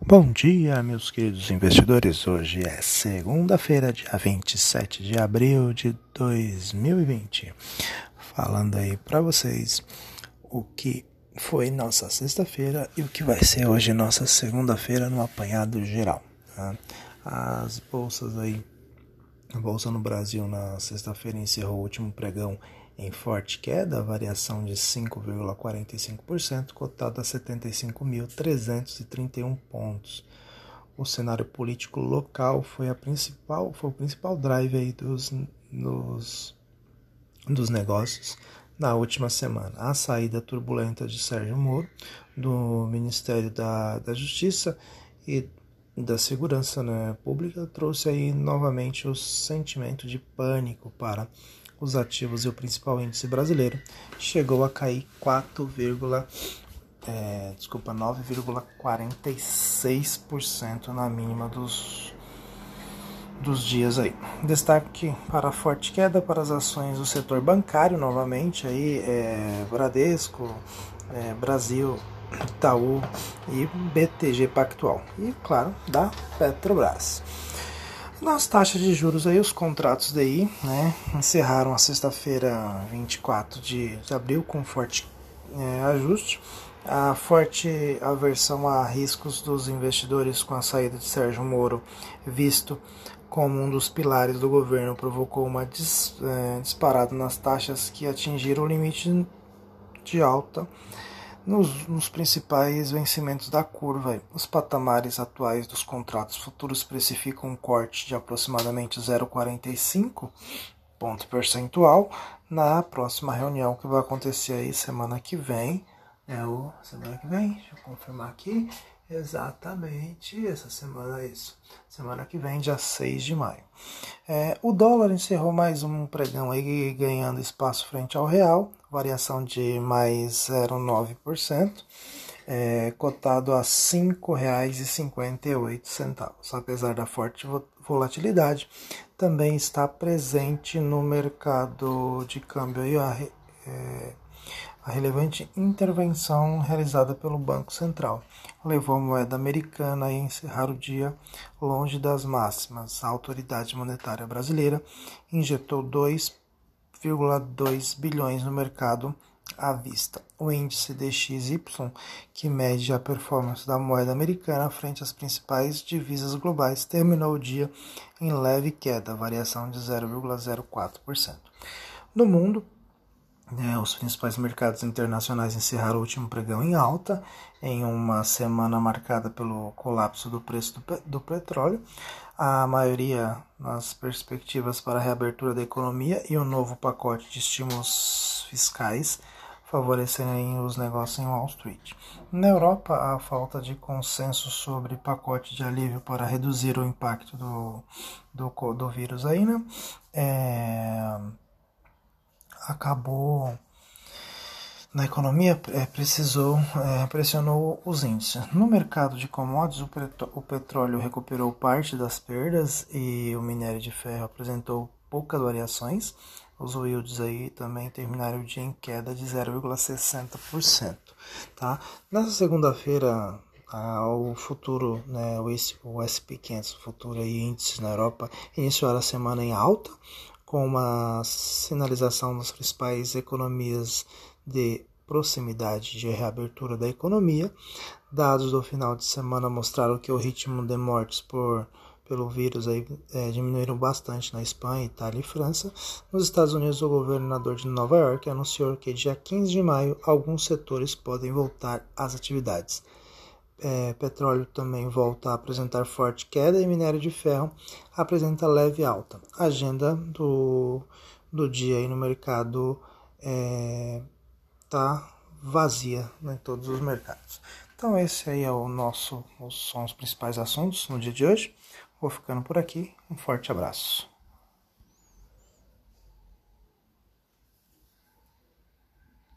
Bom dia, meus queridos investidores. Hoje é segunda-feira, dia 27 de abril de 2020. Falando aí para vocês o que foi nossa sexta-feira e o que vai ser hoje nossa segunda-feira no apanhado geral. Tá? As bolsas aí, a bolsa no Brasil na sexta-feira encerrou o último pregão em forte queda, variação de 5,45%, cotado a 75.331 pontos. O cenário político local foi a principal, foi o principal drive aí dos, dos, dos negócios na última semana. A saída turbulenta de Sérgio Moro do Ministério da, da Justiça e da Segurança né, Pública trouxe aí novamente o sentimento de pânico para os ativos e o principal índice brasileiro chegou a cair 4, é, desculpa, 9,46% na mínima dos, dos dias aí. Destaque para a forte queda para as ações do setor bancário, novamente aí é, Bradesco, é, Brasil, Itaú e BTG Pactual. E claro, da Petrobras. Nas taxas de juros aí, os contratos daí, né, encerraram a sexta-feira 24 de, abril com forte é, ajuste. A forte aversão a riscos dos investidores com a saída de Sérgio Moro, visto como um dos pilares do governo, provocou uma dis, é, disparada nas taxas que atingiram o limite de alta nos, nos, principais vencimentos da curva. Os patamares atuais dos contratos futuros precificam um corte de aproximadamente 0,45 ponto percentual na próxima reunião que vai acontecer aí semana que vem. É o semana que vem, deixa eu confirmar aqui. Exatamente, essa semana é isso. Semana que vem, dia 6 de maio. É, o dólar encerrou mais um pregão aí ganhando espaço frente ao real, variação de mais 0,9%, é, cotado a R$ 5,58. Apesar da forte volatilidade, também está presente no mercado de câmbio aí, a, é, a relevante intervenção realizada pelo Banco Central levou a moeda americana a encerrar o dia longe das máximas. A autoridade monetária brasileira injetou 2,2 bilhões no mercado à vista. O índice DXY, que mede a performance da moeda americana frente às principais divisas globais, terminou o dia em leve queda, variação de 0,04%. No mundo, é, os principais mercados internacionais encerraram o último pregão em alta, em uma semana marcada pelo colapso do preço do, do petróleo. A maioria nas perspectivas para a reabertura da economia e o um novo pacote de estímulos fiscais favorecerem os negócios em Wall Street. Na Europa, a falta de consenso sobre pacote de alívio para reduzir o impacto do, do, do vírus aí, né? É acabou na economia é, precisou é, pressionou os índices. No mercado de commodities, o, petróleo recuperou parte das perdas e o minério de ferro apresentou poucas variações. Os yields aí também terminaram o dia em queda de 0,60%. Tá? Nessa segunda-feira, o futuro, né, o, o SP500, futuro aí, índice na Europa, iniciou a semana em alta, com uma sinalização das principais economias de proximidade de reabertura da economia. Dados do final de semana mostraram que o ritmo de mortes por pelo vírus aí, é, diminuíram bastante na Espanha, Itália e França. Nos Estados Unidos, o governador de Nova York anunciou que dia 15 de maio alguns setores podem voltar às atividades é, petróleo também volta a apresentar forte queda e minério de ferro apresenta leve alta. Agenda do, do dia aí no mercado é, vazia né, em todos os mercados. Então esse aí é o nosso, são os principais assuntos no dia de hoje. Vou ficando por aqui. Um forte abraço.